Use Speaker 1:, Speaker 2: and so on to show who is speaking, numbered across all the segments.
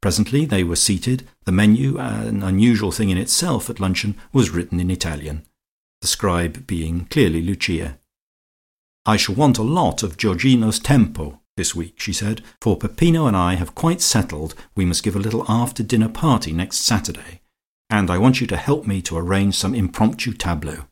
Speaker 1: Presently they were seated; the menu, an unusual thing in itself at luncheon, was written in Italian, the scribe being clearly Lucia. "I shall want a lot of Georgino's tempo this week," she said, "for Peppino and I have quite settled we must give a little after dinner party next Saturday, and I want you to help me to arrange some impromptu tableaux.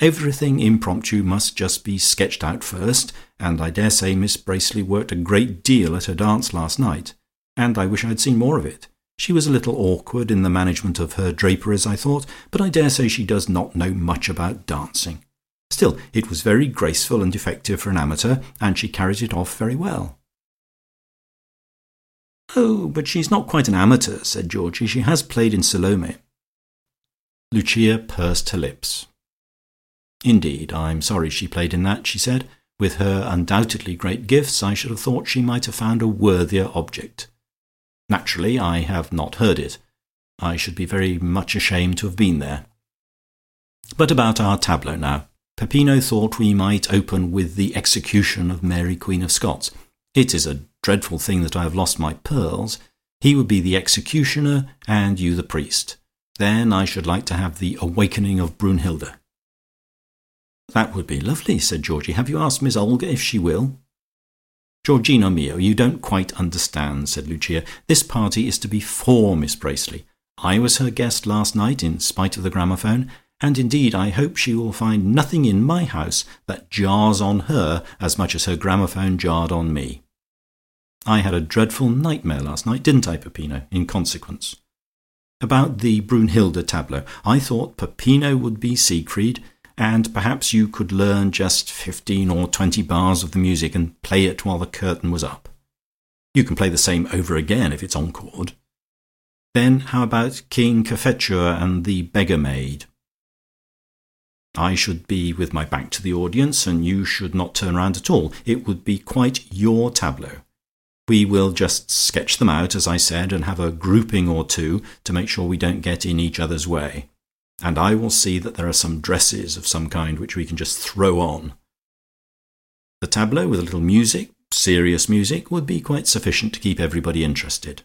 Speaker 1: Everything impromptu must just be sketched out first, and I daresay Miss Bracely worked a great deal at her dance last night, and I wish I had seen more of it. She was a little awkward in the management of her draperies, I thought, but I dare say she does not know much about dancing. Still it was very graceful and effective for an amateur, and she carried it off very well." "Oh, but she's not quite an amateur," said Georgie. "She has played in Salome." Lucia pursed her lips. "Indeed, I'm sorry she played in that," she said. "With her undoubtedly great gifts, I should have thought she might have found a worthier object. Naturally I have not heard it. I should be very much ashamed to have been there. But about our tableau now. Peppino thought we might open with the execution of Mary Queen of Scots. It is a dreadful thing that I have lost my pearls. He would be the executioner, and you the priest. Then I should like to have the awakening of Brunnhilde." "That would be lovely," said Georgie. "Have you asked Miss Olga if she will?" "Georgino mio, you don't quite understand," said Lucia. "This party is to be for Miss Bracely. I was her guest last night, in spite of the gramophone, and indeed I hope she will find nothing in my house that jars on her as much as her gramophone jarred on me. I had a dreadful nightmare last night, didn't I, Peppino, in consequence? About the Brunnhilde tableau. I thought Peppino would be Siegfried, and perhaps you could learn just fifteen or twenty bars of the music, and play it while the curtain was up. You can play the same over again if it's encored. Then how about King Cophetua and the beggar maid? I should be with my back to the audience, and you should not turn round at all. It would be quite your tableau. We will just sketch them out, as I said, and have a grouping or two to make sure we don't get in each other's way and I will see that there are some dresses of some kind which we can just throw on. The tableau with a little music, serious music, would be quite sufficient to keep everybody interested.